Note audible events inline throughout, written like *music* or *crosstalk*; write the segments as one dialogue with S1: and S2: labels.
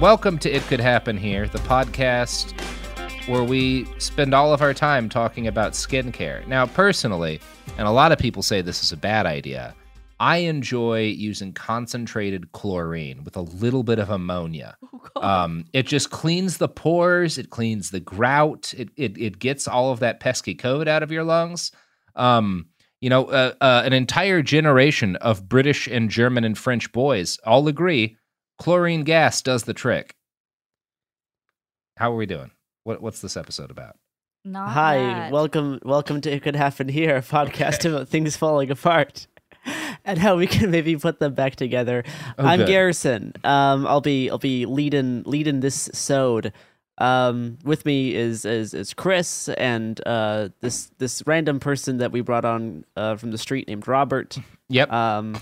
S1: Welcome to It Could Happen Here, the podcast where we spend all of our time talking about skincare. Now, personally, and a lot of people say this is a bad idea, I enjoy using concentrated chlorine with a little bit of ammonia. um, it just cleans the pores, it cleans the grout, it, it, it gets all of that pesky code out of your lungs. Um, you know, uh, uh, an entire generation of British and German and French boys all agree chlorine gas does the trick. How are we doing? What, what's this episode about?
S2: Not
S3: Hi,
S2: bad.
S3: welcome, welcome to It Could Happen Here, a *laughs* podcast about things falling apart *laughs* and how we can maybe put them back together.
S1: Oh,
S3: I'm
S1: good.
S3: Garrison. Um, I'll be I'll be leading leading this sode. Um, with me is is is Chris and uh this this random person that we brought on uh from the street named Robert. *laughs*
S1: Yep.
S3: Um,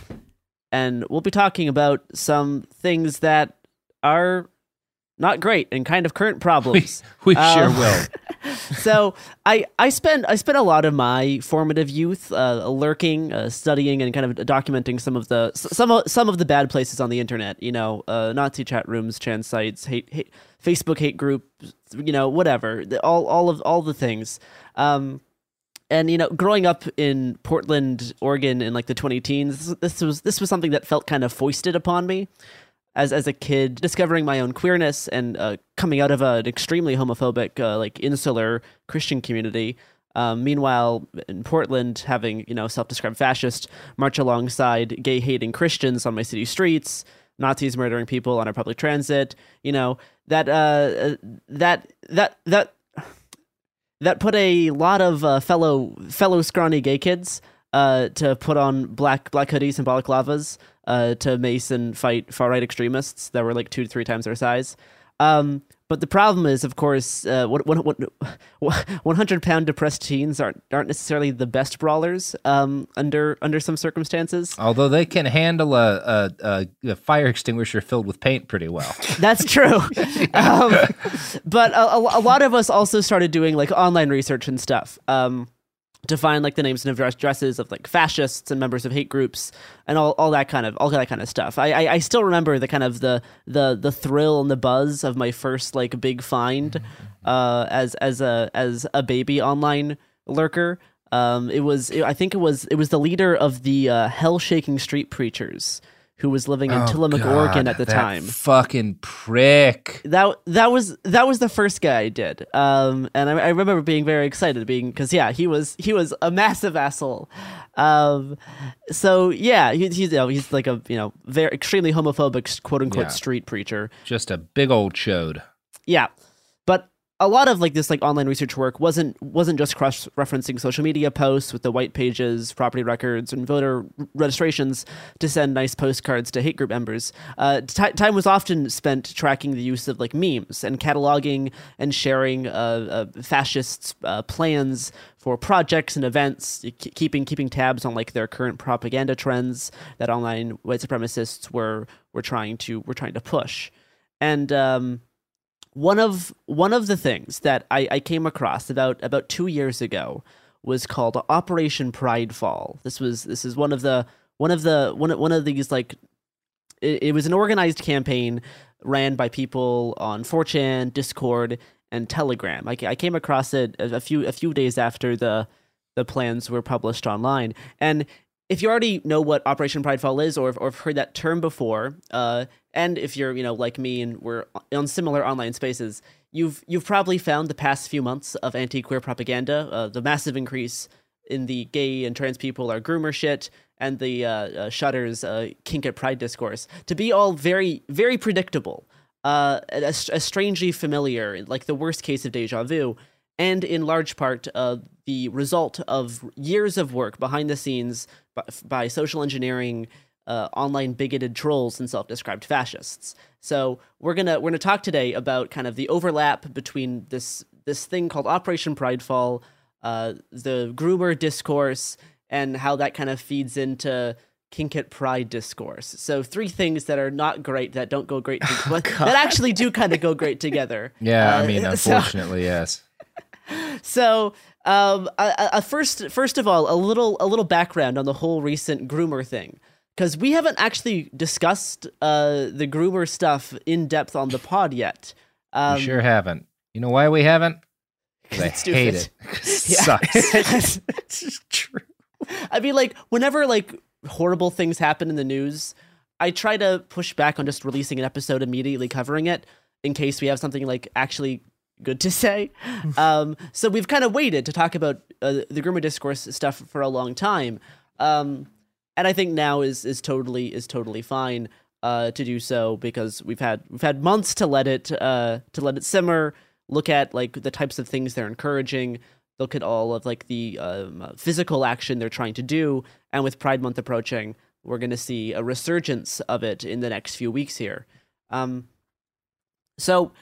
S3: and we'll be talking about some things that are not great and kind of current problems. *laughs*
S1: we sure
S3: Um,
S1: will. *laughs*
S3: so I I spent I spent a lot of my formative youth uh, lurking, uh, studying, and kind of documenting some of the some of, some of the bad places on the internet. You know, uh, Nazi chat rooms, trans sites, hate, hate Facebook hate groups. You know, whatever. All all of all the things. Um, and you know, growing up in Portland, Oregon, in like the 20 teens, this, was this was something that felt kind of foisted upon me as as a kid, discovering my own queerness and uh, coming out of an extremely homophobic, uh, like insular Christian community. Um, meanwhile, in Portland, having you know self-described fascist march alongside gay-hating Christians on my city streets, Nazis murdering people on our public transit, you know that uh, uh, that that that that put a lot of uh, fellow fellow scrawny gay kids uh, to put on black black hoodies and balaclavas uh, to mace and fight far right extremists that were like two to three times their size. Um, but the problem is, of course, uh, what, what, what, *laughs* 100 pound depressed teens aren't aren't necessarily the best brawlers um, under under some circumstances.
S1: Although they can handle a, a, a, a fire extinguisher filled with paint pretty well. *laughs*
S3: That's true. *laughs* um, but a, a, a lot of us also started doing like online research and stuff. Um, to find like the names and addresses of like fascists and members of hate groups and all, all that kind of all that kind of stuff. I, I, I still remember the kind of the the the thrill and the buzz of my first like big find uh, as as a as a baby online lurker. Um, it was it, I think it was it was the leader of the uh, hell shaking street preachers who was living in
S1: Oh,
S3: Tillamook,
S1: God,
S3: Oregon at the time
S1: Fucking prick.
S3: that that was that was the first guy I did, um, and I, I remember being very excited, being because yeah, he was he was a massive asshole. Um, so yeah, he, he's you know, he's like a you know very extremely homophobic quote unquote
S1: Yeah.
S3: street preacher.
S1: Just a big old chode.
S3: Yeah, a lot of like this like online research work wasn't wasn't just cross referencing social media posts with the white pages, property records, and voter registrations to send nice postcards to hate group members. Uh, ti time was often spent tracking the use of like memes and cataloging and sharing uh, uh, fascists' uh, plans for projects and events, keeping keeping tabs on like their current propaganda trends that online white supremacists were were trying to were trying to push, and. Um, one of one of the things that I, I came across about about two years ago was called Operation Pridefall. This was this is one of the one of the one one of these like it, it was an organized campaign ran by people on 4chan, Discord, and Telegram. I, I came across it a, a few a few days after the the plans were published online. And if you already know what Operation Pridefall is, or or have heard that term before, uh, and if you're you know like me and we're on similar online spaces, you've you've probably found the past few months of anti-queer propaganda, uh, the massive increase in the gay and trans people are groomer shit, and the uh, uh, Shutter's uh, kink at pride discourse to be all very very predictable, uh, a, a strangely familiar, like the worst case of deja vu, and in large part uh, the result of years of work behind the scenes by, by social engineering, uh, online bigoted trolls, and self-described fascists. So we're gonna we're gonna talk today about kind of the overlap between this this thing called Operation Pridefall, uh, the groomer discourse, and how that kind of feeds into kink at pride discourse. So three things that are not great that don't go great, *laughs* to- but that actually do kind of go great together.
S1: Yeah, I
S3: Uh,
S1: mean, *laughs*
S3: so-
S1: unfortunately, yes.
S3: So, um, uh, uh, first, first of all, a little, a little background on the whole recent groomer thing, because we haven't actually discussed uh, the groomer stuff in depth on the pod yet. Um,
S1: we sure haven't. You know why we haven't? 'Cause I
S3: it's
S1: hate
S3: stupid.
S1: it. it *laughs* sucks. *laughs*
S3: it's just true. I mean, like, whenever like horrible things happen in the news, I try to push back on just releasing an episode immediately covering it in case we have something like actually good to say. *laughs* um, so we've kind of waited to talk about uh, the groomer discourse stuff for a long time, um, and I think now is is totally is totally fine uh, to do so because we've had we've had months to let it uh, to let it simmer. Look at like the types of things they're encouraging. Look at all of like the um, physical action they're trying to do, and with Pride Month approaching, we're going to see a resurgence of it in the next few weeks here. Um, so,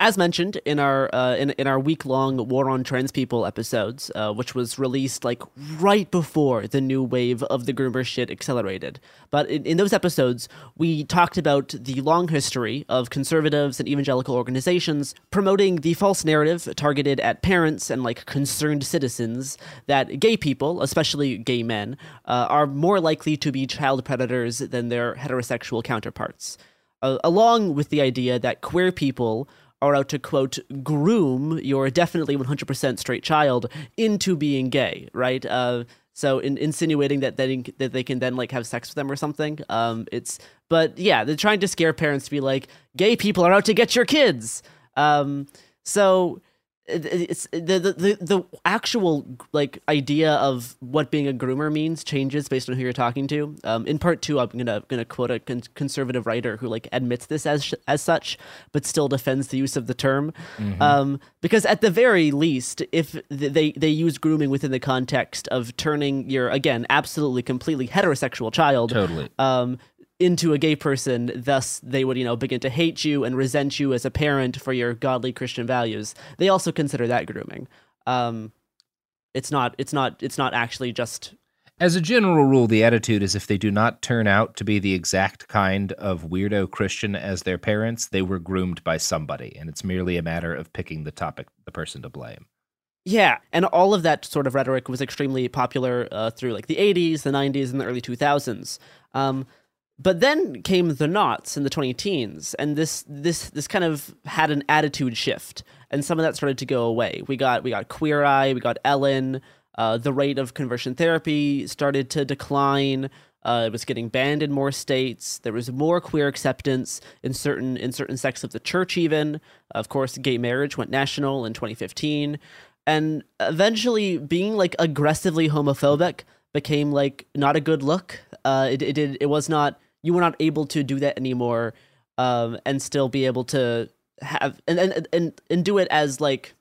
S3: as mentioned in our uh, in in our week long War on Trans People episodes, uh, which was released like right before the new wave of the groomer shit accelerated. But in, in those episodes, we talked about the long history of conservatives and evangelical organizations promoting the false narrative targeted at parents and like concerned citizens that gay people, especially gay men, uh, are more likely to be child predators than their heterosexual counterparts uh, along with the idea that queer people are out to quote groom your definitely 100% straight child into being gay right? Uh, so in, insinuating that they, that they can then like have sex with them or something um, it's but yeah they're trying to scare parents to be like gay people are out to get your kids. Um, so it's the, the the actual like idea of what being a groomer means changes based on who you're talking to. Um, in part two, I'm gonna gonna quote a con- conservative writer who like admits this as sh- as such, but still defends the use of the term. Um, because at the very least, if th- they they use grooming within the context of turning your again absolutely completely heterosexual child
S1: Totally.
S3: um, into a gay person, thus they would, you know, begin to hate you and resent you as a parent for your godly Christian values. They also consider that grooming. Um, it's not. It's not. It's not actually just.
S1: As a general rule, the attitude is if they do not turn out to be the exact kind of weirdo Christian as their parents, they were groomed by somebody, and it's merely a matter of picking the topic, the person to blame.
S3: Yeah, and all of that sort of rhetoric was extremely popular uh, through like the 80s, the 90s, and the early 2000s. Um, but then came the knots in the 20 teens, and this this this kind of had an attitude shift, and some of that started to go away. We got we got Queer Eye, we got Ellen. Uh, the rate of conversion therapy started to decline. Uh, it was getting banned in more states. There was more queer acceptance in certain in certain sects of the church. Even, of course, gay marriage went national in 2015, and eventually, being like aggressively homophobic became like not a good look. Uh, it it did it was not you were not able to do that anymore um, and still be able to have and, and and and do it as like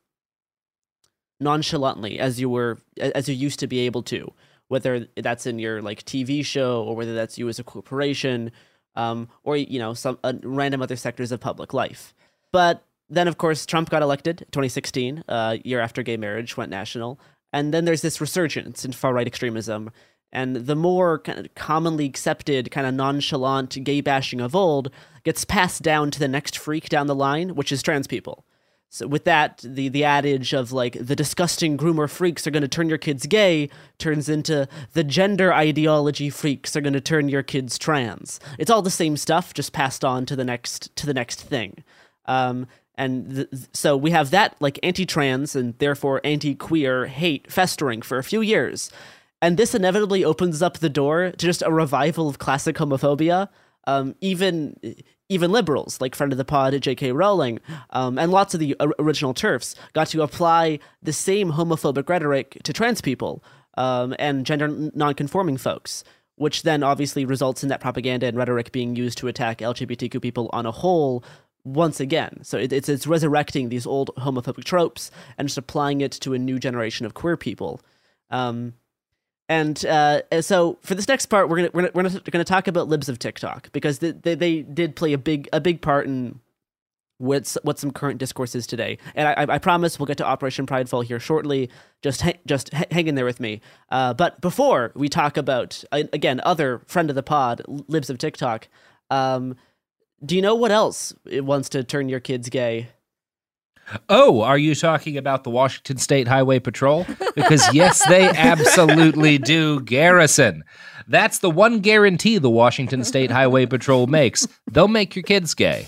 S3: nonchalantly as you were as you used to be able to whether that's in your like TV show or whether that's you as a corporation um, or you know some uh, random other sectors of public life. But then of course Trump got elected 2016 uh, year after gay marriage went national. And then there's this resurgence in far right extremism and the more kind of commonly accepted, kind of nonchalant gay bashing of old gets passed down to the next freak down the line, which is trans people. So with that, the the adage of like the disgusting groomer freaks are going to turn your kids gay turns into the gender ideology freaks are going to turn your kids trans. It's all the same stuff, just passed on to the next to the next thing. Um, and th- so we have that like anti-trans and therefore anti-queer hate festering for a few years and this inevitably opens up the door to just a revival of classic homophobia. Um, even even liberals like friend of the pod J.K. Rowling um, and lots of the original TERFs got to apply the same homophobic rhetoric to trans people um, and gender nonconforming folks, which then obviously results in that propaganda and rhetoric being used to attack LGBTQ people on a whole once again. So it, it's it's resurrecting these old homophobic tropes and just applying it to a new generation of queer people. Um, and uh, so for this next part, we're gonna we're we're gonna talk about libs of TikTok because they, they, they did play a big a big part in what what some current discourse is today. And I, I promise we'll get to Operation Pridefall here shortly. Just ha- just ha- hang in there with me. Uh, but before we talk about uh, again other friend of the pod libs of TikTok, um, do you know what else it wants to turn your kids gay?
S1: Oh, are you talking about the Washington State Highway Patrol? Because yes, they absolutely do, Garrison. That's the one guarantee the Washington State Highway Patrol makes. They'll make your kids gay.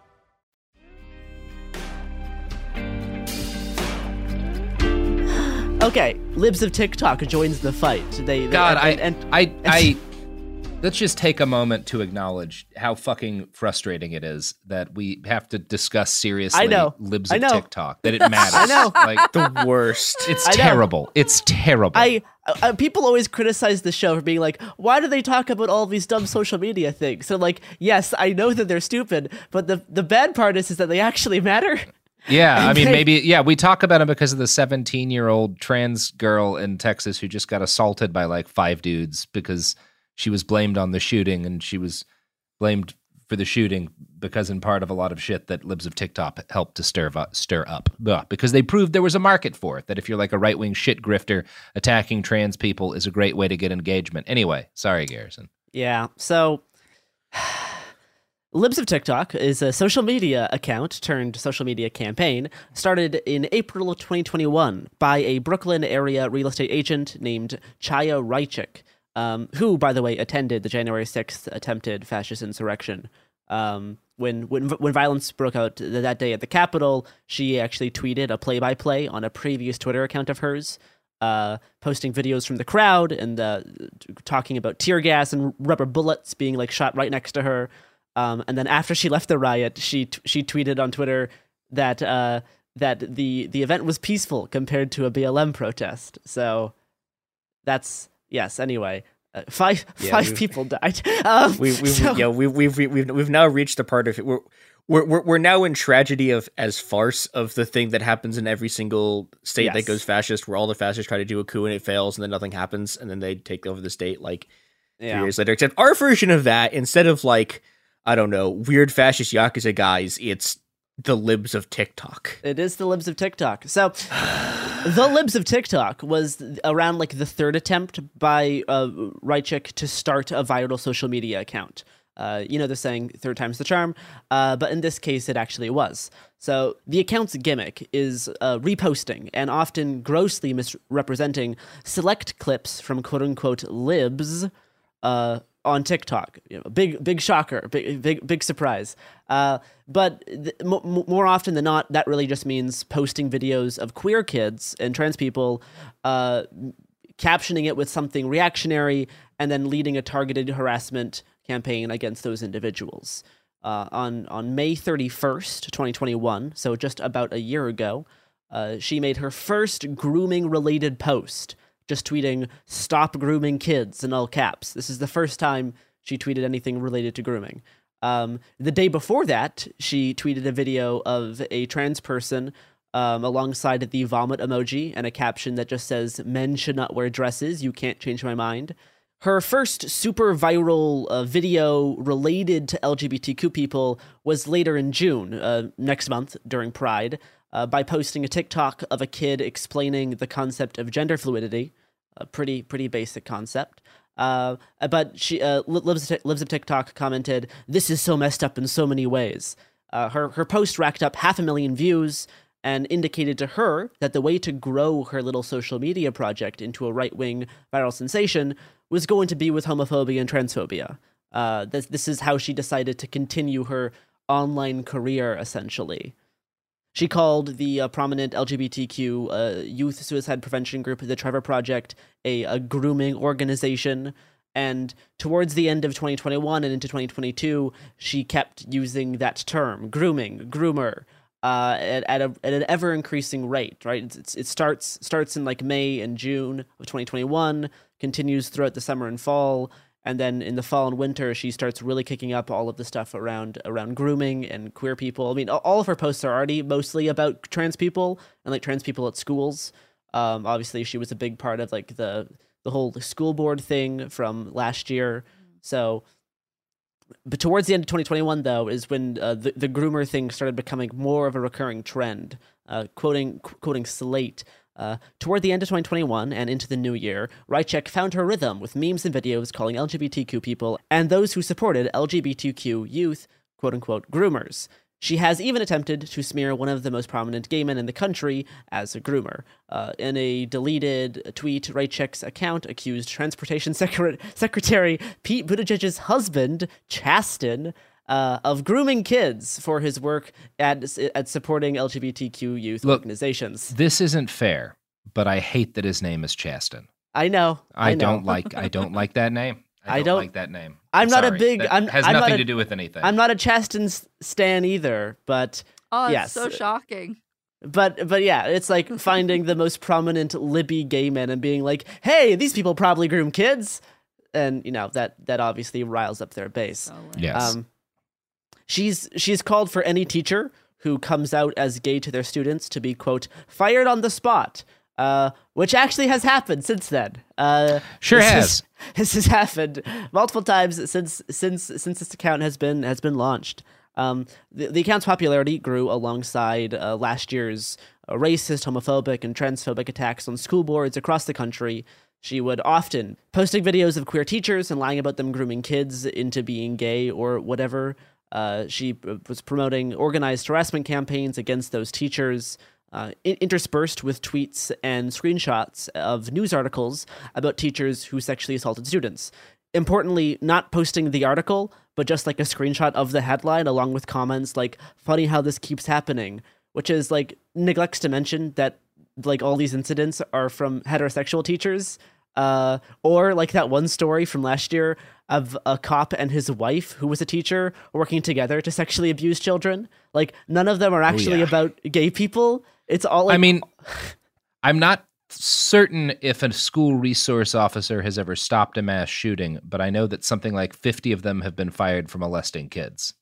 S3: Okay, Libs of TikTok joins the fight. They, they
S1: God,
S3: and,
S1: I,
S3: and,
S1: I, I, let's just take a moment to acknowledge how fucking frustrating it is that we have to discuss seriously
S3: I know.
S1: libs
S3: I
S1: of. TikTok. That it *laughs* matters.
S3: I know.
S1: Like *laughs*
S2: The worst.
S1: it's
S3: I know.
S1: terrible. It's terrible.
S3: I uh, people always criticize the show for being like, why do they talk about all these dumb social media things? So like, yes, I know that they're stupid, but the the bad part is is that they actually matter.
S1: Yeah, I *laughs* mean,
S3: they-
S1: maybe. Yeah, we talk about him because of the 17 year old trans girl in Texas who just got assaulted by like five dudes because she was blamed on the shooting and she was blamed for the shooting because in part of a lot of shit that libs of TikTok helped to stir up, stir up Ugh, because they proved there was a market for it. That if you're like a right wing shit grifter, attacking trans people is a great way to get engagement. Anyway, sorry, Garrison.
S3: Yeah. So, Libs of TikTok is a social media account turned social media campaign started in April of 2021 by a Brooklyn area real estate agent named Chaya Raichik, um, who, by the way, attended the January 6th attempted fascist insurrection. Um, when, when when violence broke out that day at the Capitol, she actually tweeted a play-by-play on a previous Twitter account of hers, uh, posting videos from the crowd and uh, talking about tear gas and rubber bullets being like shot right next to her. Um, and then after she left the riot, she t- she tweeted on Twitter that uh, that the the event was peaceful compared to a BLM protest. So that's yes. Anyway, uh, five *laughs*
S2: Yeah,
S3: five people died. Um,
S2: we, we've,
S3: so-
S2: yeah, we, we've, we've, we've, we've now reached the part of it. We're, we're, we're, we're now in tragedy of as farce of the thing that happens in every single state
S3: Yes.
S2: that goes fascist, where all the fascists try to do a coup and it fails, and then nothing happens, and then they take over the state like three
S3: yeah.
S2: years later. Except our version of that, instead of like I don't know weird fascist yakuza guys, it's the libs of TikTok.
S3: It is the libs of TikTok. So, the libs of TikTok was around like the third attempt by uh, Raichik to start a viral social media account. Uh, you know, they're saying third time's the charm, uh, but in this case, it actually was. So the account's gimmick is uh, reposting and often grossly misrepresenting select clips from quote unquote libs uh, on TikTok. You know, big, big shocker, big, big, big surprise. Uh, but th- m- more often than not, that really just means posting videos of queer kids and trans people, uh, captioning it with something reactionary, and then leading a targeted harassment campaign against those individuals. Uh, on on May thirty first, twenty twenty one, so just about a year ago, uh, she made her first grooming related post just tweeting stop grooming kids in all caps. This is the first time she tweeted anything related to grooming. Um, the day before that she tweeted a video of a trans person um, alongside the vomit emoji and a caption that just says men should not wear dresses. You can't change my mind. Her first super viral uh, video related to LGBTQ people was later in June, uh, next month during Pride, uh, by posting a TikTok of a kid explaining the concept of gender fluidity, a pretty pretty basic concept. Uh, but she uh, lives libs of TikTok commented, "This is so messed up in so many ways." Uh, her her post racked up half a million views and indicated to her that the way to grow her little social media project into a right wing viral sensation was going to be with homophobia and transphobia. Uh, this, this is how she decided to continue her online career, essentially. She called the uh, prominent LGBTQ uh, youth suicide prevention group, the Trevor Project, a, a grooming organization. And towards the end of 2021 and into 2022, she kept using that term, grooming, groomer, uh, at, at, a, at an ever increasing rate, right? It's, it's, it starts starts in like May and June of 2021, continues throughout the summer and fall, and then in the fall and winter, she starts really kicking up all of the stuff around around grooming and queer people. I mean, all of her posts are already mostly about trans people and like trans people at schools. Um, obviously, she was a big part of like the the whole school board thing from last year. So but towards the end of 2021 though is when uh, the, the groomer thing started becoming more of a recurring trend uh, quoting qu- quoting slate uh, toward the end of 2021 and into the new year, Raichik found her rhythm with memes and videos calling LGBTQ people and those who supported LGBTQ youth, quote unquote groomers. She has even attempted to smear one of the most prominent gay men in the country as a groomer. Uh, in a deleted tweet, Raichik's account accused Transportation *laughs* Secre- Secretary Pete Buttigieg's husband, Chasten, uh, of grooming kids for his work at, at supporting LGBTQ youth
S1: Look,
S3: organizations.
S1: This isn't fair, but I hate that his name is Chasten.
S3: I know.
S1: I,
S3: I know.
S1: don't like. I *laughs* don't like that name. I
S3: I
S1: don't,
S3: don't-
S1: like that name.
S3: I'm not a big-
S1: That
S3: I'm-
S1: has
S3: I'm not
S1: nothing
S3: a-
S1: to do with anything.
S3: I'm not a Chasten stan either, but
S4: Oh, it's
S3: Yes.
S4: so shocking.
S3: But but yeah, it's like *laughs* finding the most prominent Libby gay men and being like, "Hey, these people probably groom kids," and you know that that obviously riles up their base.
S4: So lame.
S1: yes.
S3: Um, she's she's called for any teacher who comes out as gay to their students to be quote fired on the spot. Uh, which actually has happened since then. Uh,
S1: Sure
S3: this
S1: has. *laughs*
S3: this has happened multiple times since since since this account has been has been launched. Um, the, the account's popularity grew alongside uh, last year's uh, racist, homophobic, and transphobic attacks on school boards across the country. She would often posting videos of queer teachers and lying about them grooming kids into being gay or whatever. Uh, she was promoting organized harassment campaigns against those teachers, uh, in- interspersed with tweets and screenshots of news articles about teachers who sexually assaulted students. Importantly, not posting the article, but just like a screenshot of the headline along with comments like, funny how this keeps happening, which is like neglects to mention that like all these incidents are from heterosexual teachers. Uh, or like that one story from last year of a cop and his wife, who was a teacher, working together to sexually abuse children. Like none of them are actually
S1: yeah.
S3: about gay people. It's all. Like,
S1: I mean, I'm not certain if a school resource officer has ever stopped a mass shooting, but I know that something like 50 of them have been fired for molesting kids.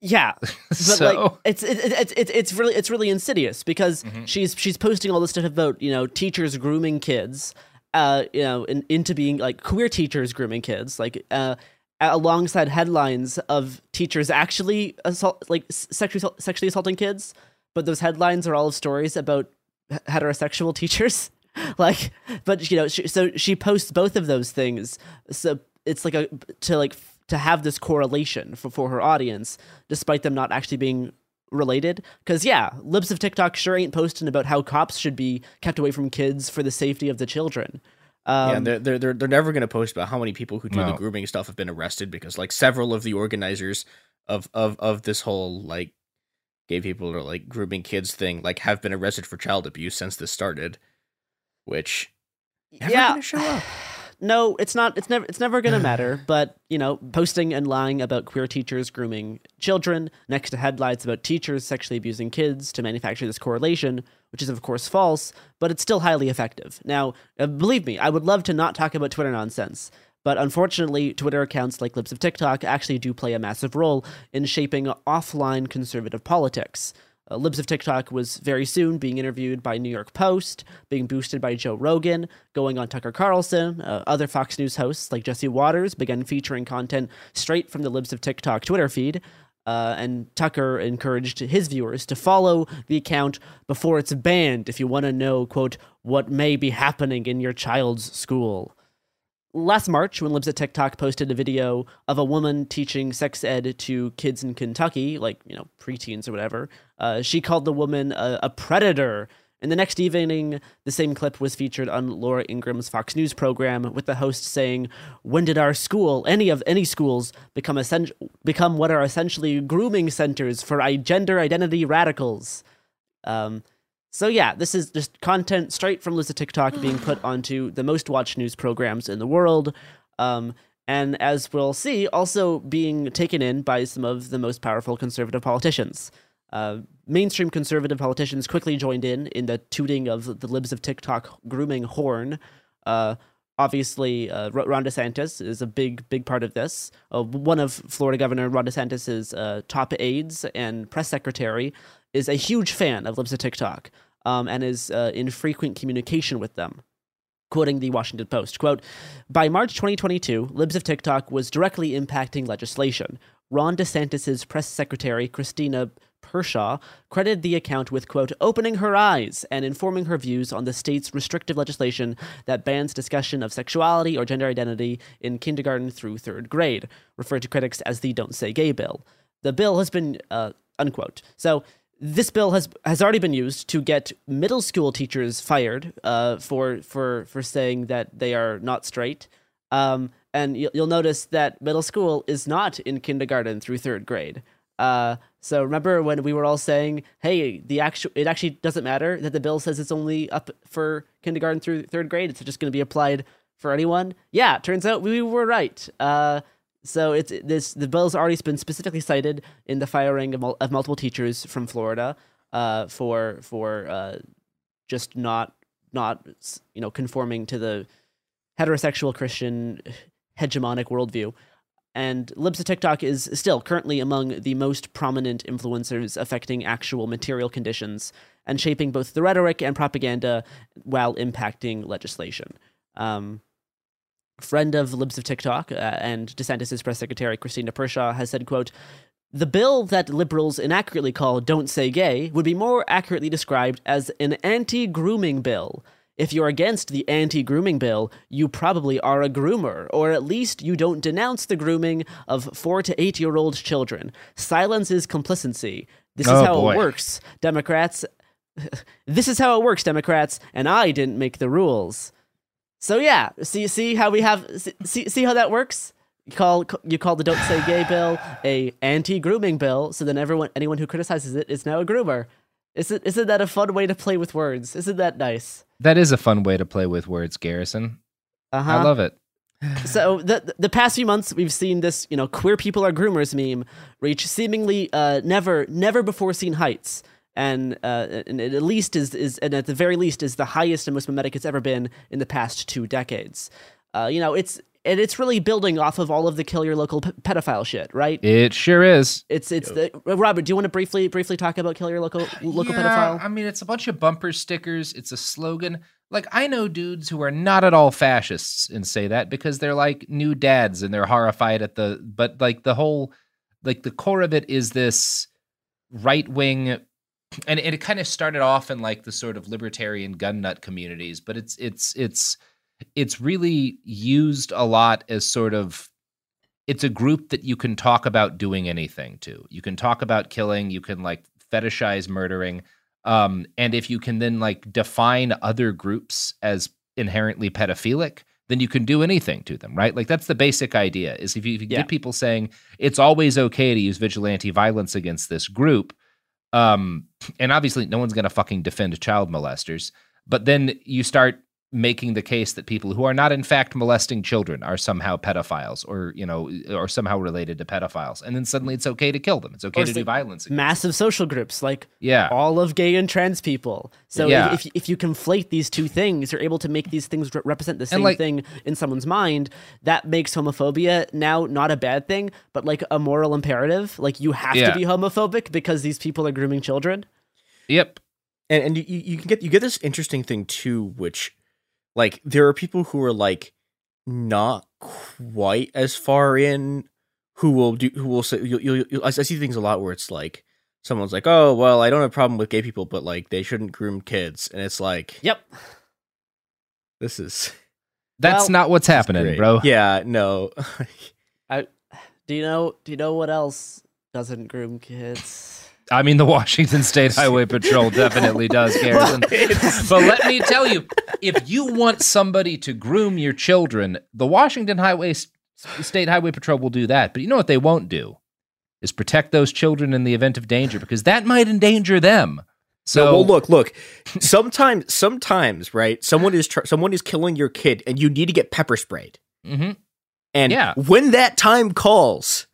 S3: Yeah, *laughs* but
S1: so,
S3: like it's it, it, it's it's it's really it's really insidious because she's she's posting all this stuff about you know teachers grooming kids, uh you know in, into being like queer teachers grooming kids like uh alongside headlines of teachers actually assault like sexually sexually assaulting kids, but those headlines are all of stories about heterosexual *laughs* teachers. like, but you know, she, so she posts both of those things. So it's like a to like to have this correlation for, for her audience, despite them not actually being related. Because yeah, libs of TikTok sure ain't posting about how cops should be kept away from kids for the safety of the children. Um,
S2: yeah, and they're, they're they're they're never going to post about how many people who do the grooming stuff have been arrested because like several of the organizers of of of this whole like gay people or like grooming kids thing like have been arrested for child abuse since this started, which never
S3: yeah,
S2: gonna show up. *sighs* *sighs* *sighs*
S3: no, it's not. It's never. It's never gonna matter. *sighs* But you know, posting and lying about queer teachers grooming children next to headlines about teachers sexually abusing kids to manufacture this correlation, which is of course false, but it's still highly effective. Now, uh, believe me, I would love to not talk about Twitter nonsense. But unfortunately, Twitter accounts like Libs of TikTok actually do play a massive role in shaping offline conservative politics. Uh, Libs of TikTok was very soon being interviewed by New York Post, being boosted by Joe Rogan, going on Tucker Carlson. Uh, other Fox News hosts like Jesse Watters began featuring content straight from the Libs of TikTok Twitter feed. Uh, and Tucker encouraged his viewers to follow the account before it's banned if you want to know, quote, what may be happening in your child's school last March, when Libs of TikTok posted a video of a woman teaching sex ed to kids in Kentucky, like, you know, preteens or whatever, uh, she called the woman a, a predator. And the next evening, the same clip was featured on Laura Ingraham's Fox News program, with the host saying, "When did our school, any of any schools, become essen- become what are essentially grooming centers for gender identity radicals?" Um, so yeah, this is just content straight from Libs of TikTok being put *sighs* onto the most watched news programs in the world. Um, and as we'll see, also being taken in by some of the most powerful conservative politicians. Uh, mainstream conservative politicians quickly joined in in the tooting of the libs of TikTok grooming horn. Uh, obviously, uh, Ron DeSantis is a big, big part of this. Uh, one of Florida Governor Ron DeSantis's uh, top aides and press secretary is a huge fan of libs of TikTok um, and is uh, in frequent communication with them. Quoting the Washington Post, quote, by March 2022, Libs of TikTok was directly impacting legislation. Ron DeSantis' press secretary, Christina Pushaw, credited the account with, quote, opening her eyes and informing her views on the state's restrictive legislation that bans discussion of sexuality or gender identity in kindergarten through third grade, referred to critics as the Don't Say Gay bill. the bill has been uh, unquote. So this bill has has already been used to get middle school teachers fired uh, for for for saying that they are not straight. Um, and you'll, you'll notice that middle school is not in kindergarten through third grade. Uh, so remember when we were all saying, "Hey, the actual it actually doesn't matter that the bill says it's only up for kindergarten through third grade. It's just going to be applied for anyone." Yeah, turns out we were right. Uh, so it's this the bill's already been specifically cited in the firing of, of multiple teachers from Florida uh, for for uh, just not not you know conforming to the heterosexual Christian hegemonic worldview. And Libs of TikTok is still currently among the most prominent influencers affecting actual material conditions and shaping both the rhetoric and propaganda while impacting legislation. Um, friend of Libs of TikTok uh, and DeSantis' press secretary Christina Pushaw has said, quote, the bill that liberals inaccurately call Don't Say Gay would be more accurately described as an anti grooming bill. If you're against the anti grooming bill, you probably are a groomer, or at least you don't denounce the grooming of four to eight year old children. Silence is complicity. This is
S1: Oh,
S3: how
S1: boy.
S3: it works, Democrats. *laughs* this is how it works, Democrats, and I didn't make the rules. So yeah, see see how we have see see how that works. You call you call the "Don't Say Gay" bill a anti-grooming bill, so then everyone anyone who criticizes it is now a groomer. Isn't isn't that a fun way to play with words? Isn't that nice?
S1: That is a fun way to play with words, Garrison.
S3: Uh-huh.
S1: I love it. *sighs*
S3: So the the past few months, we've seen this, you know, queer people are groomers meme reach seemingly uh, never never before seen heights, and uh, and at least is is and at the very least is the highest and most mimetic it's ever been in the past two decades. Uh, you know, it's and it's really building off of all of the kill your local p- pedophile shit, right?
S1: It sure is.
S3: It's it's the Robert. Do you want to briefly briefly talk about kill your local local
S1: Yeah,
S3: pedophile?
S1: I mean, it's a bunch of bumper stickers. It's a slogan. Like, I know dudes who are not at all fascists and say that because they're like new dads and they're horrified at the, but like the whole, like the core of it is this right wing, and, and it kind of started off in like the sort of libertarian gun nut communities, but it's, it's, it's, it's really used a lot as sort of it's a group that you can talk about doing anything to. You can talk about killing, you can like fetishize murdering. Um, and if you can then like define other groups as inherently pedophilic, then you can do anything to them, right? Like that's the basic idea is if you, if you
S3: Yeah.
S1: get people saying it's always okay to use vigilante violence against this group, um, and obviously no one's gonna fucking defend child molesters, but then you start making the case that people who are not in fact molesting children are somehow pedophiles or you know or somehow related to pedophiles and then suddenly it's okay to kill them it's okay
S3: Or
S1: to do violence against
S3: Massive social groups like
S1: yeah
S3: all of gay and trans people. So
S1: Yeah.
S3: if, if if you conflate these two things, you're able to make these things re- represent the same
S1: like-
S3: thing in someone's mind. That makes homophobia now not a bad thing, but like a moral imperative. Like you have
S1: Yeah.
S3: to be homophobic because these people are grooming children.
S1: yep
S2: and and you, you can get you get this interesting thing too which like there are people who are like not quite as far in who will do who will say you'll, you'll, you'll, I see things a lot where it's like someone's like oh well i don't have a problem with gay people but like they shouldn't groom kids and it's like
S3: Yep.
S2: this is
S1: that's
S3: Well,
S1: not what's happening
S2: great.
S1: bro
S2: yeah no *laughs*
S3: Do you know? Do you know what else doesn't groom kids?
S1: I mean the washington state *laughs* highway patrol definitely does *laughs* garrison but let me tell you *laughs* if you want somebody to groom your children the washington highway state highway patrol will do that but you know what they won't do is protect those children in the event of danger because that might endanger them so
S2: So well, look, look. Sometimes, sometimes, right? Someone is tr- someone is killing your kid, and you need to get pepper sprayed.
S1: Mhm.
S2: And
S1: Yeah.
S2: when that time calls,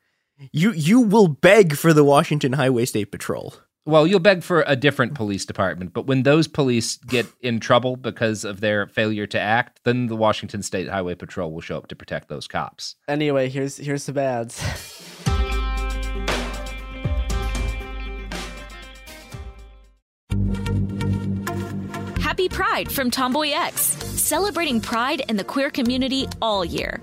S2: you you will beg for the Washington Highway State Patrol.
S1: Well, you'll beg for a different police department, but when those police get in trouble because of their failure to act, then the Washington State Highway Patrol will show up to protect those cops.
S3: Anyway, here's here's some ads.
S5: Happy Pride from Tomboy X, celebrating pride and the queer community all year.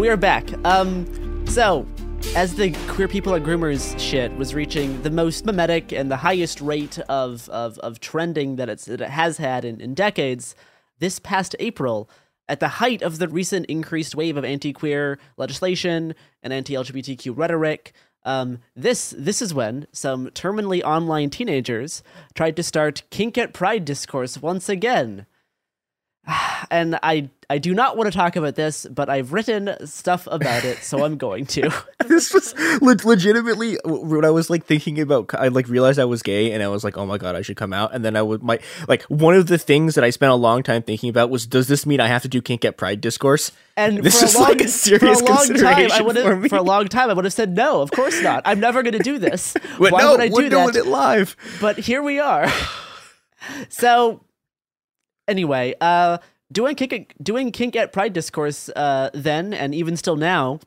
S3: We are back. Um, so as the queer people at groomers shit was reaching the most mimetic and the highest rate of of, of trending that it's that it has had in, in decades, this past April, at the height of the recent increased wave of anti-queer legislation and anti-LGBTQ rhetoric, um, this this is when some terminally online teenagers tried to start kink at pride discourse once again. *sighs* And I I do not want to talk about this, but I've written stuff about it, so I'm going to. *laughs*
S2: this was le- legitimately when I was like thinking about. I like realized I was gay, and I was like, "Oh my god, I should come out." And then I would my like one of the things that I spent a long time thinking about was, "Does this mean I have to do kink at pride discourse?"
S3: And
S2: this is
S3: long,
S2: like a serious
S3: for a long time,
S2: consideration
S3: I would
S2: for me.
S3: for a long time I would have said no. Of course not. I'm never going to do this. *laughs* Why
S2: no,
S3: would I do
S2: doing
S3: that?
S2: it live.
S3: But here we are. *laughs* so, anyway, uh, doing kink doing kink at Pride discourse uh, then and even still now,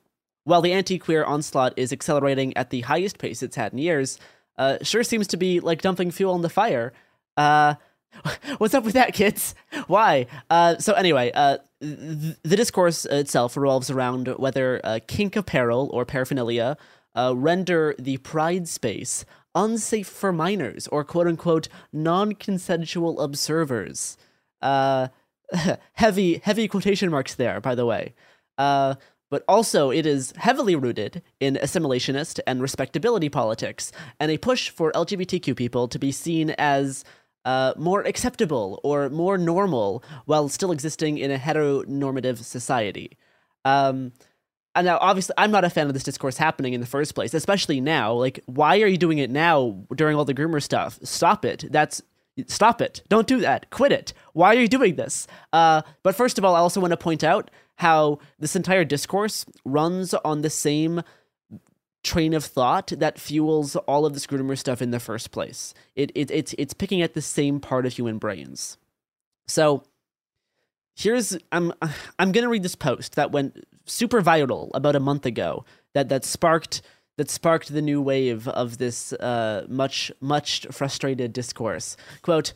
S3: while the anti-queer onslaught is accelerating at the highest pace it's had in years, uh, sure seems to be like dumping fuel on the fire. Uh, *laughs* what's up with that, kids? Why? Uh, so anyway, uh, th- the discourse itself revolves around whether uh, kink apparel or paraphernalia uh, render the pride space unsafe for minors or quote unquote non-consensual observers. Uh, *laughs* heavy, heavy quotation marks there, by the way. Uh, but also, it is heavily rooted in assimilationist and respectability politics, and a push for LGBTQ people to be seen as uh, more acceptable or more normal while still existing in a heteronormative society. Um, and now, obviously, I'm not a fan of this discourse happening in the first place, especially now. Like, why are you doing it now during all the groomer stuff? Stop it. That's stop it. Don't do that. Quit it. Why are you doing this? Uh, but first of all, I also want to point out how this entire discourse runs on the same train of thought that fuels all of this groomer stuff in the first place. It, it it's it's picking at the same part of human brains. So here's I'm I'm gonna read this post that went super viral about a month ago that that sparked that sparked the new wave of this uh, much much frustrated discourse. Quote.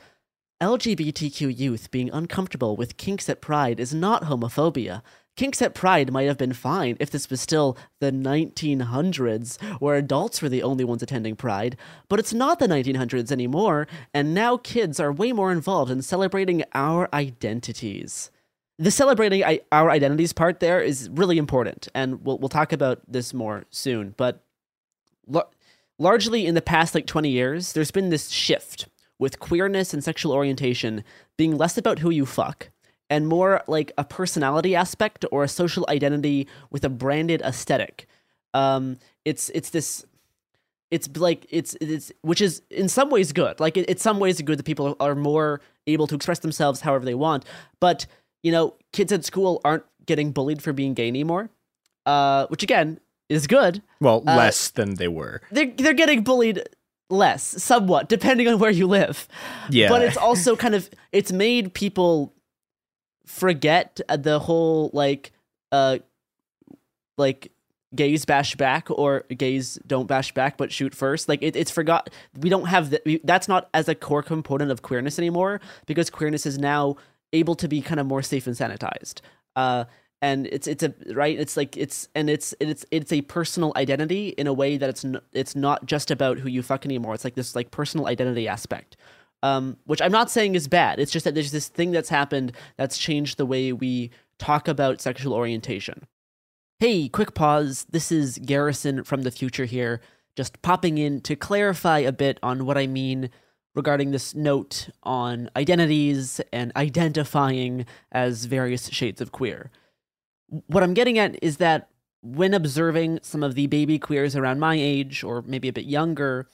S3: LGBTQ youth being uncomfortable with kinks at Pride is not homophobia. Kinks at Pride might have been fine if this was still the 1900s, where adults were the only ones attending Pride, but it's not the 1900s anymore, and now kids are way more involved in celebrating our identities. The celebrating our identities part there is really important, and we'll, we'll talk about this more soon, but lar- largely in the past like 20 years, there's been this shift with queerness and sexual orientation being less about who you fuck and more like a personality aspect or a social identity with a branded aesthetic. Um, it's it's this it's like it's it's which is in some ways good. Like it, it's some ways good that people are more able to express themselves however they want. But you know, kids at school aren't getting bullied for being gay anymore, uh, which again is good.
S2: Well,
S3: Uh,
S2: less than they were.
S3: They're they're getting bullied less, somewhat, depending on where you live.
S2: Yeah.
S3: But it's also kind of it's made people forget the whole like uh like gays bash back or gays don't bash back but shoot first like it, it's forgot we don't have that we, that's not as a core component of queerness anymore because queerness is now able to be kind of more safe and sanitized uh and it's it's a right it's like it's and it's it's it's a personal identity in a way that it's n- it's not just about who you fuck anymore it's like this like personal identity aspect um, which I'm not saying is bad. It's just that there's this thing that's happened that's changed the way we talk about sexual orientation. Hey, quick pause. This is Garrison from the future here, just popping in to clarify a bit on what I mean regarding this note on identities and identifying as various shades of queer. What I'm getting at is that when observing some of the baby queers around my age, or maybe a bit younger,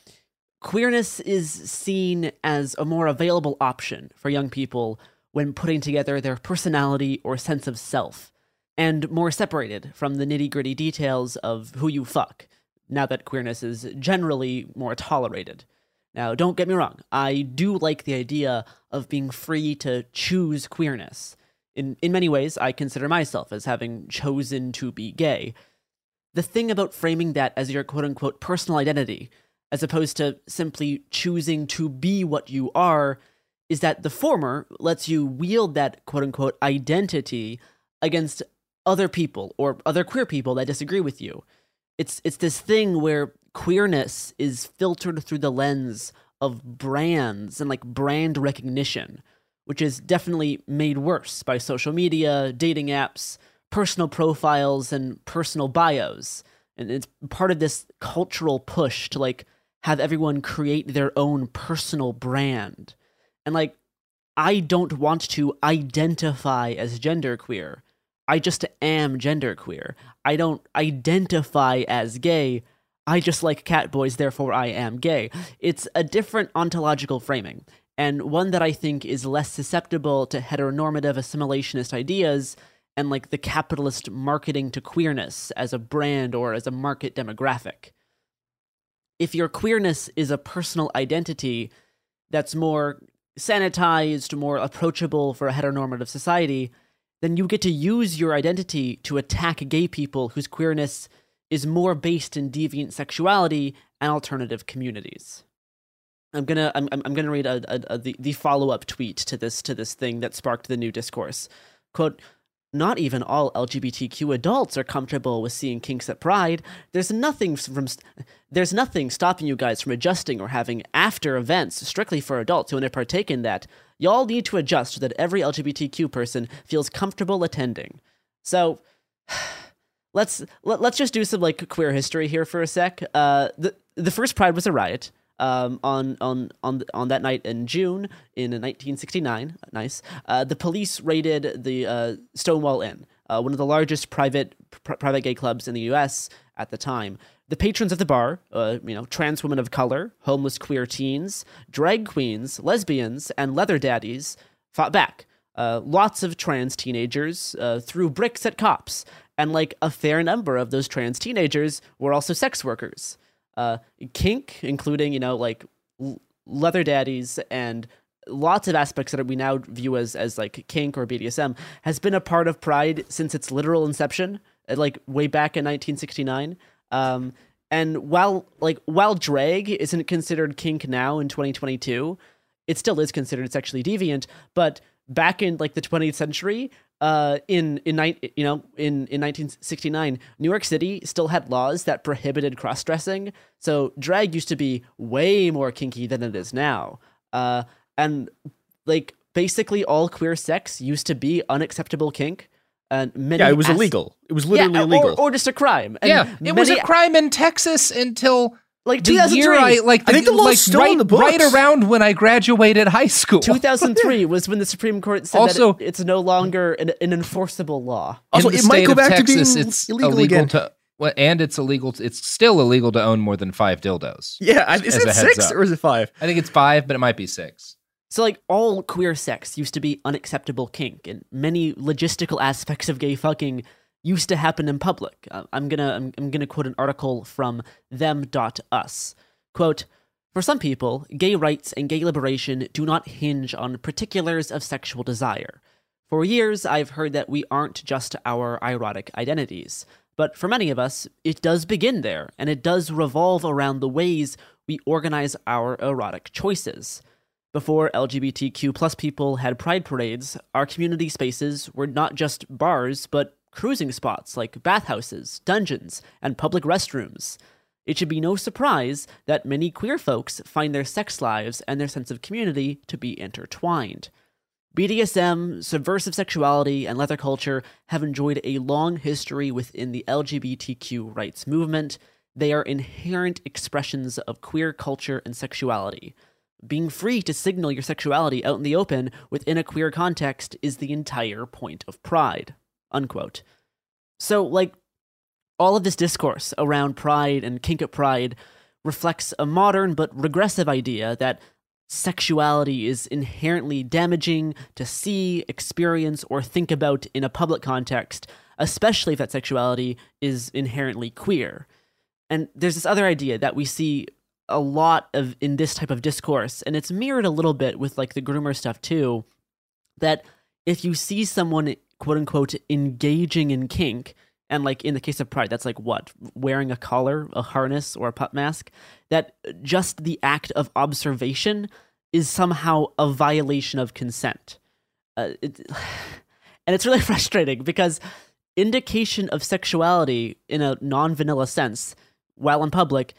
S3: queerness is seen as a more available option for young people when putting together their personality or sense of self, and more separated from the nitty gritty details of who you fuck, now that queerness is generally more tolerated. Now, don't get me wrong, I do like the idea of being free to choose queerness. In, in many ways, I consider myself as having chosen to be gay. The thing about framing that as your quote unquote personal identity as opposed to simply choosing to be what you are, is that the former lets you wield that quote unquote identity against other people or other queer people that disagree with you. It's it's this thing where queerness is filtered through the lens of brands and like brand recognition, which is definitely made worse by social media, dating apps, personal profiles, and personal bios. And it's part of this cultural push to like have everyone create their own personal brand. And like, I don't want to identify as genderqueer. I just am genderqueer. I don't identify as gay. I just like cat boys, therefore I am gay. It's a different ontological framing, and one that I think is less susceptible to heteronormative assimilationist ideas and like the capitalist marketing to queerness as a brand or as a market demographic if your queerness is a personal identity that's more sanitized, more approachable for a heteronormative society, then you get to use your identity to attack gay people whose queerness is more based in deviant sexuality and alternative communities. I'm gonna I'm, I'm gonna read a, a, a, the, the follow up tweet to this to this thing that sparked the new discourse. Quote: not even all LGBTQ adults are comfortable with seeing kinks at Pride. There's nothing from there's nothing stopping you guys from adjusting or having after events strictly for adults who want to partake in that. Y'all need to adjust so that every LGBTQ person feels comfortable attending. So *sighs* let's let, let's just do some like queer history here for a sec. Uh, the the first Pride was a riot um, on on on on that night in June in 1969. Nice. Uh, the police raided the uh, Stonewall Inn, uh, one of the largest private pr- private gay clubs in the U.S. at the time. The patrons of the bar, uh, you know, trans women of color, homeless queer teens, drag queens, lesbians, and leather daddies, fought back. Uh, lots of trans teenagers uh, threw bricks at cops, and like a fair number of those trans teenagers were also sex workers uh, kink, including you know like leather daddies and lots of aspects that we now view as as like kink or BDSM, has been a part of Pride since its literal inception, uh, like way back in 1969. Um, and while like while drag isn't considered kink now in 2022, it still is considered sexually deviant. But back in like the 20th century, uh, in in you know in in 1969, New York City still had laws that prohibited cross dressing. So drag used to be way more kinky than it is now. Uh, and like basically all queer sex used to be unacceptable kink. And many
S2: Yeah, it was
S3: as-
S2: illegal. It was literally
S3: Yeah, or-
S2: illegal.
S3: Or, just a crime. And
S1: yeah, it was a crime in Texas until
S3: like
S1: The
S3: 2003.
S1: year I like,
S2: I think the law's
S1: like
S2: still
S1: right,
S2: in the books.
S1: right around when I graduated high school.
S3: 2003 *laughs* was when the Supreme Court said
S1: Also-
S3: that it- it's no longer an, an enforceable law.
S2: Also,
S1: In the
S2: it might
S1: state
S2: go
S1: of
S2: back to
S1: Texas,
S2: being
S1: it's
S2: illegal
S1: illegal
S2: again.
S1: to, well, and it's illegal. To, it's still illegal to own more than five dildos.
S2: Yeah, is it six
S1: up.
S2: or is it five?
S1: I think it's five, but it might be six.
S3: So, like, all queer sex used to be unacceptable kink, and many logistical aspects of gay fucking used to happen in public. Uh, I'm gonna I'm, I'm gonna quote an article from them.us. Quote, for some people, gay rights and gay liberation do not hinge on particulars of sexual desire. For years, I've heard that we aren't just our erotic identities. But for many of us, it does begin there, and it does revolve around the ways we organize our erotic choices. Before LGBTQ plus people had pride parades, our community spaces were not just bars, but cruising spots like bathhouses, dungeons, and public restrooms. It should be no surprise that many queer folks find their sex lives and their sense of community to be intertwined. BDSM, subversive sexuality, and leather culture have enjoyed a long history within the LGBTQ rights movement. They are inherent expressions of queer culture and sexuality. Being free to signal your sexuality out in the open within a queer context is the entire point of pride. Unquote. So, like, all of this discourse around pride and kink at pride reflects a modern but regressive idea that sexuality is inherently damaging to see, experience, or think about in a public context, especially if that sexuality is inherently queer. And there's this other idea that we see a lot of in this type of discourse, and it's mirrored a little bit with like the groomer stuff too, that if you see someone quote unquote engaging in kink, and like in the case of pride, that's like what? Wearing a collar, a harness, or a pup mask, that just the act of observation is somehow a violation of consent. Uh, it, *sighs* and it's really *laughs* frustrating because indication of sexuality in a non vanilla sense while in public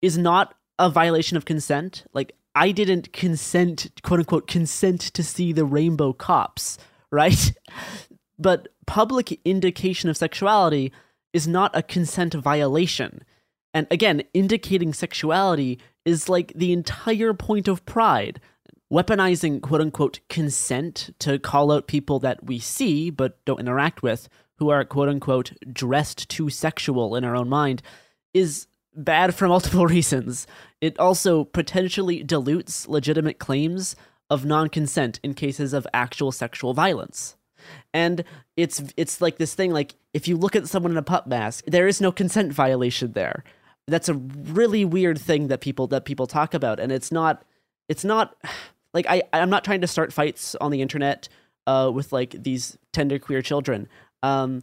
S3: is not a violation of consent. Like, I didn't consent, quote unquote, consent to see the rainbow cops, *laughs* right? But public indication of sexuality is not a consent violation. And again, indicating sexuality is like the entire point of pride. Weaponizing quote unquote consent to call out people that we see but don't interact with who are quote unquote dressed too sexual in our own mind is bad for *laughs* multiple reasons. It also potentially dilutes legitimate claims of non consent in cases of actual sexual violence. And it's it's like this thing like if you look at someone in a pup mask, there is no consent violation there. That's a really weird thing that people that people talk about, and it's not it's not *sighs* like I I'm not trying to start fights on the internet uh, with like these tender queer children. Um,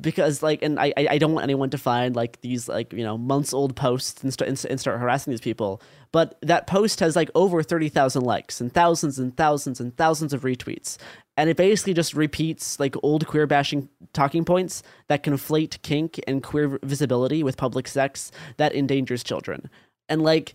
S3: because like and I, I don't want anyone to find like these like you know months old posts and, st- and, start harassing these people but that post has like over 30,000 likes and thousands and thousands and thousands of retweets and it basically just repeats like old queer bashing talking points that conflate kink and queer visibility with public sex that endangers children. And like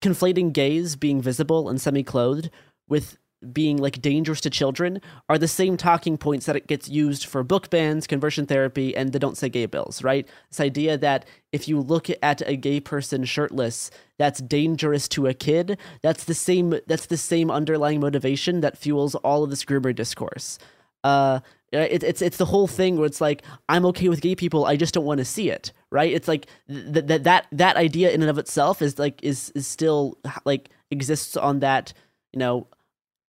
S3: conflating gays being visible and semi-clothed with being like dangerous to children are the same talking points that it gets used for book bans, conversion therapy, and the don't say gay bills, right? This idea that if you look at a gay person shirtless, that's dangerous to a kid. That's the same. That's the same underlying motivation that fuels all of this groomer discourse. Uh, it, it's it's the whole thing where it's like I'm okay with gay people, I just don't want to see it, right? It's like that that that that idea in and of itself is like is is still like exists on that you know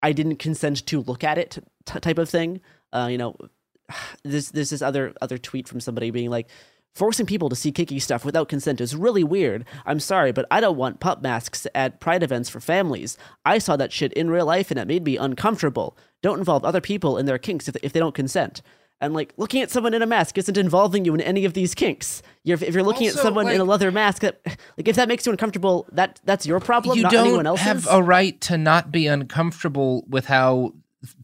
S3: I didn't consent to look at it t- type of thing. Uh, you know, there's this other other tweet from somebody being like, forcing people to see kinky stuff without consent is really weird. I'm sorry, but I don't want pup masks at pride events for families. I saw that shit in real life and it made me uncomfortable. Don't involve other people in their kinks if, if they don't consent. And like looking at someone in a mask isn't involving you in any of these kinks. You're, if you're looking at
S1: Also,
S3: someone in a leather mask, that, like if that makes you uncomfortable, that that's your problem,
S1: you
S3: not
S1: don't
S3: anyone else's.
S1: have a right to not be uncomfortable with how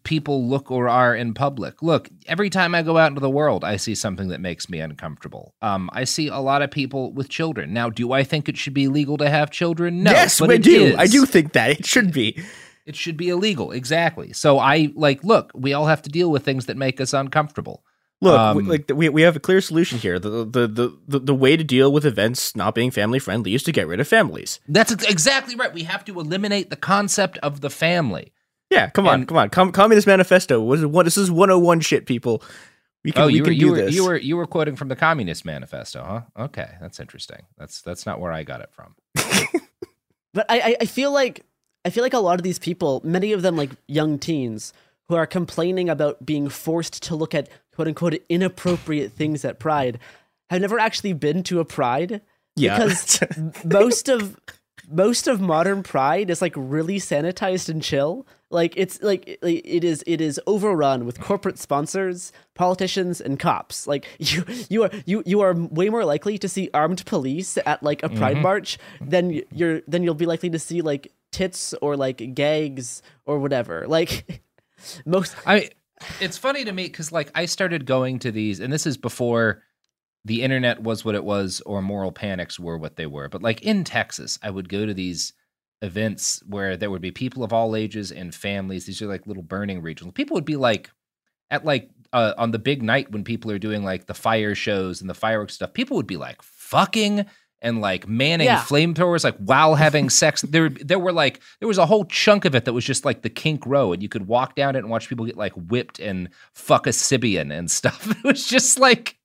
S1: people look or are in public. Look, every time I go out into the world, I see something that makes me uncomfortable. Um, I see a lot of people with children. Now, do I think it should be legal to have children? No,
S2: yes,
S1: but
S2: we
S1: it
S2: do. I do think that it should be.
S1: It should be illegal, exactly. So I like look, we all have to deal with things that make us uncomfortable.
S2: Look,
S1: Um,
S2: we, like we we have a clear solution here. The, the the the the way to deal with events not being family friendly is to get rid of families.
S1: That's exactly right. We have to eliminate the concept of the family.
S2: Yeah, come on,
S1: And-
S2: come on. Com- Communist Manifesto was one. This is 101 shit, people. We can
S1: oh,
S2: we
S1: you were
S2: can
S1: you
S2: do
S1: were
S2: this.
S1: you were you were quoting from the Communist Manifesto, huh? Okay, that's interesting. That's that's not where I got it from. *laughs*
S3: But I, I, I feel like I feel like a lot of these people, many of them like young teens, who are complaining about being forced to look at quote unquote inappropriate things at Pride, have never actually been to a Pride.
S2: Yeah.
S3: Because *laughs* most of most of modern Pride is like really sanitized and chill. Like it's like it is it is overrun with corporate sponsors, politicians, and cops. Like *laughs* you you are you you are way more likely to see armed police at like a pride mm-hmm. march than you're than you'll be likely to see like tits or like gags or whatever. Like *laughs* most
S1: I mean it's funny to me because like I started going to these, and this is before the internet was what it was or moral panics were what they were. But like in Texas, I would go to these events where there would be people of all ages and families. These are like little burning regions. People would be like at like uh, on the big night when people are doing like the fire shows and the fireworks stuff. People would be like fucking and like manning
S3: Yeah.
S1: flamethrowers like while having sex. There there were like there was a whole chunk of it that was just like the kink row, and you could walk down it and watch people get like whipped and fuck a Sybian and stuff. *laughs* It was just like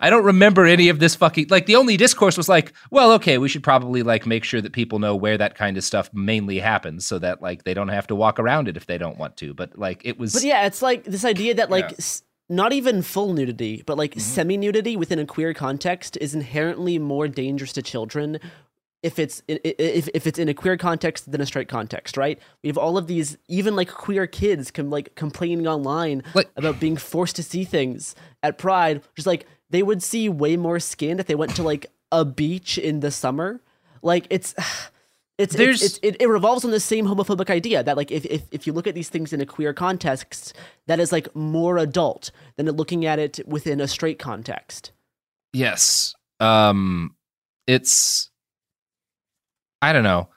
S1: I don't remember any of this fucking like the only discourse was like, well, okay, we should probably like make sure that people know where that kind of stuff mainly happens so that like they don't have to walk around it if they don't want to. But like it was
S3: But yeah, it's like this idea that like
S1: Yeah.
S3: s- not even full nudity, but like
S2: Mm-hmm.
S3: semi nudity within a queer context is inherently more dangerous to children if it's if if it's in a queer context than a straight context, right? We have all of these even like queer kids com- like complaining online
S1: Like-
S3: about being forced to see things at Pride, just like they would see way more skin if they went to like a beach in the summer. Like it's *sighs* it's,
S1: There's-
S3: it's, it's it, it revolves on the same homophobic idea that like if, if if you look at these things in a queer context, that is like more adult than looking at it within a straight context.
S1: Yes. Um it's I don't know.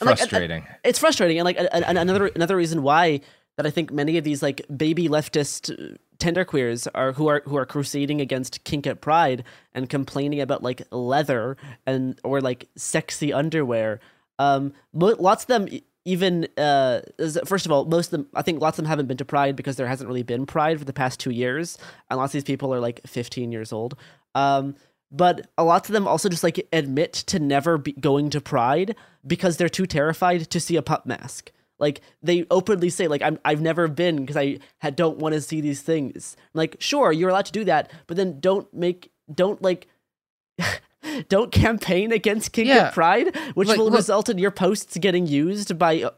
S3: And, like,
S1: Frustrating.
S3: It's frustrating, and like another another reason why that I think many of these like baby leftist tender queers are who are who are crusading against kink at pride and complaining about like leather and or like sexy underwear. Um, lots of them even uh, first of all, most of them I think lots of them haven't been to Pride because there hasn't really been Pride for the past two years, and lots of these people are like 15 years old. Um, but a lot of them also just like admit to never going to Pride because they're too terrified to see a pup mask. Like they openly say, like I'm I've never been because I had, don't want to see these things. like sure, you're allowed to do that, but then don't make don't like. *laughs* don't campaign against kink
S1: Yeah.
S3: at pride, which
S1: Like,
S3: will
S1: look-
S3: result in your posts getting used by uh,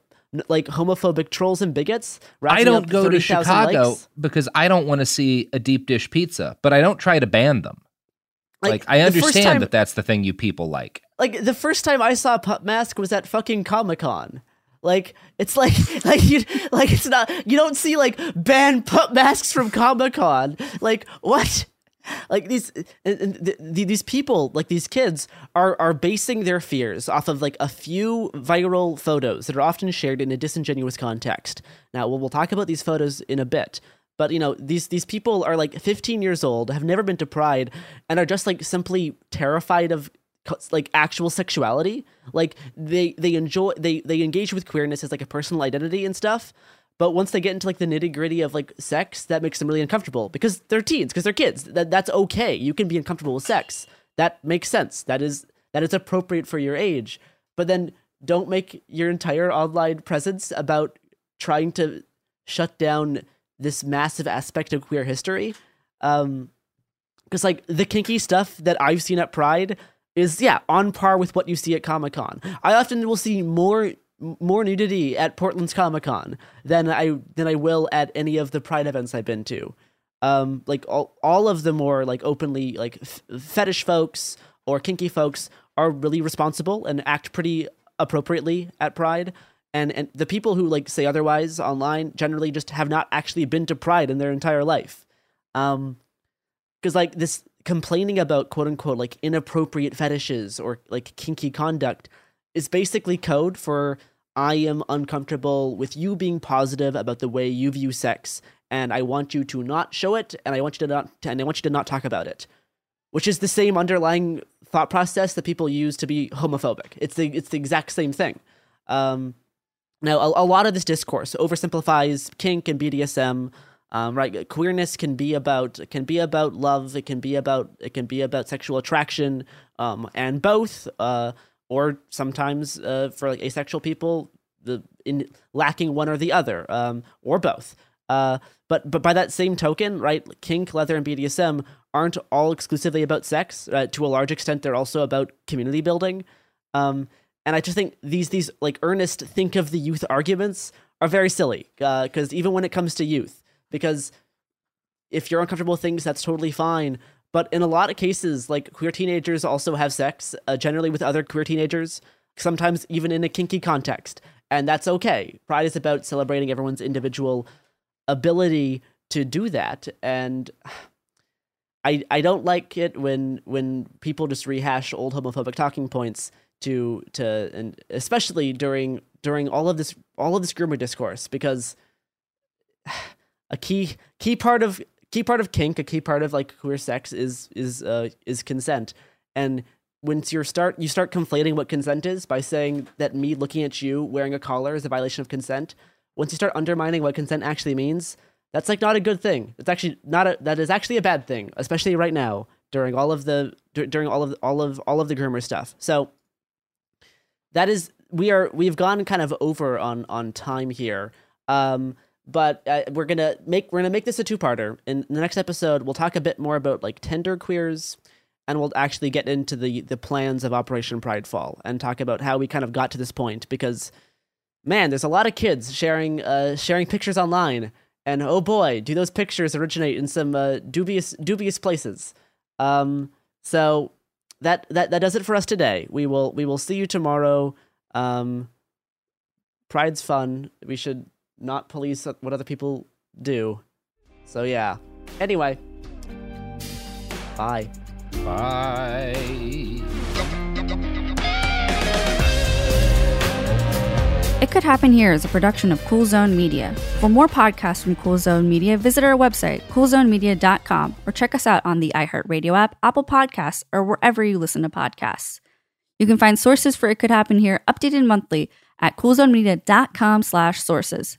S3: like homophobic trolls and bigots.
S1: I don't go to Chicago
S3: likes.
S1: because I don't want to see a deep dish pizza, but I don't try to ban them. Like, I understand
S3: time-
S1: that that's the thing you people like.
S3: like the first time I saw Pup Mask was at fucking Comic Con. Like it's like *laughs* like you like it's not you don't see like ban pup masks from Comic Con. Like what? Like these these people like these kids are are basing their fears off of like a few viral photos that are often shared in a disingenuous context. Now we'll, we'll talk about these photos in a bit. But you know these these people are like 15 years old, have never been to Pride, and are just like simply terrified of like actual sexuality. Like they they enjoy they they engage with queerness as like a personal identity and stuff. But once they get into like the nitty gritty of like sex, that makes them really uncomfortable because they're teens, because they're kids. That that's okay. You can be uncomfortable with sex. That makes sense. That is that is appropriate for your age. But then don't make your entire online presence about trying to shut down this massive aspect of queer history. Um, because like the kinky stuff that I've seen at Pride is yeah on par with what you see at Comic Con. I often will see more more nudity at Portland's Comic Con than I than I will at any of the Pride events I've been to. Um, like all all of the more like openly like f- fetish folks or kinky folks are really responsible and act pretty appropriately at Pride. And and the people who like say otherwise online generally just have not actually been to Pride in their entire life. Um, because like this complaining about quote unquote like inappropriate fetishes or like kinky conduct is basically code for I am uncomfortable with you being positive about the way you view sex and I want you to not show it, and I want you to not, and I want you to not talk about it, which is the same underlying thought process that people use to be homophobic. It's the it's the exact same thing. Um, now, a, a lot of this discourse oversimplifies kink and BDSM. Um, right, queerness can be about can be about love. It can be about it can be about sexual attraction, um, and both. Uh, or sometimes uh, for like asexual people, the in lacking one or the other, um, or both. Uh, but but by that same token, right, kink, leather, and BDSM aren't all exclusively about sex. Uh, to a large extent, they're also about community building. Um, and I just think these these like earnest think of the youth arguments are very silly because uh, even when it comes to youth, because if you're uncomfortable with things, that's totally fine. But in a lot of cases, like queer teenagers also have sex, uh, generally with other queer teenagers, sometimes even in a kinky context, and that's okay. Pride is about celebrating everyone's individual ability to do that, and *sighs* I I don't like it when when people just rehash old homophobic talking points to to and especially during during all of this all of this groomer discourse because *sighs* a key key part of key part of kink a key part of like queer sex is is uh is consent. And once you start you start conflating what consent is by saying that me looking at you wearing a collar is a violation of consent. Once you start undermining what consent actually means that's like not a good thing. It's actually not a that is actually a bad thing especially right now during all of the during all of all of all of the groomer stuff. So that is we are we've gone kind of over on on time here. Um but uh, we're gonna make we're gonna make this a two-parter in the next episode we'll talk a bit more about like tender queers and we'll actually get into the the plans of operation pridefall and talk about how we kind of got to this point because man there's a lot of kids sharing uh sharing pictures online and oh boy do those pictures originate in some uh, dubious dubious places um so that that that does it for us today. We will we will see you tomorrow. Um, Pride's fun. We should not police what other people do. So yeah. Anyway. Bye.
S1: Bye.
S6: It Could Happen Here is a production of Cool Zone Media. For more podcasts from Cool Zone Media, visit our website, coolzonemedia.com, or check us out on the iHeartRadio app, Apple Podcasts, or wherever you listen to podcasts. You can find sources for It Could Happen Here updated monthly at coolzonemedia.com slash sources.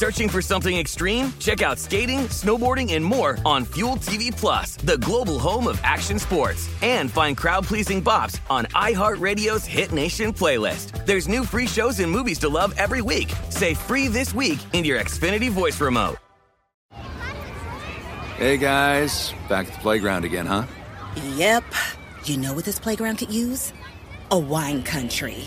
S7: Searching for something extreme? Check out skating, snowboarding, and more on Fuel TV Plus, the global home of action sports. And find crowd-pleasing bops on iHeartRadio's Hit Nation playlist. There's new free shows and movies to love every week. Say free this week in your Xfinity voice remote.
S8: Hey guys, back at the playground again, huh?
S9: Yep. You know what this playground could use? A wine country.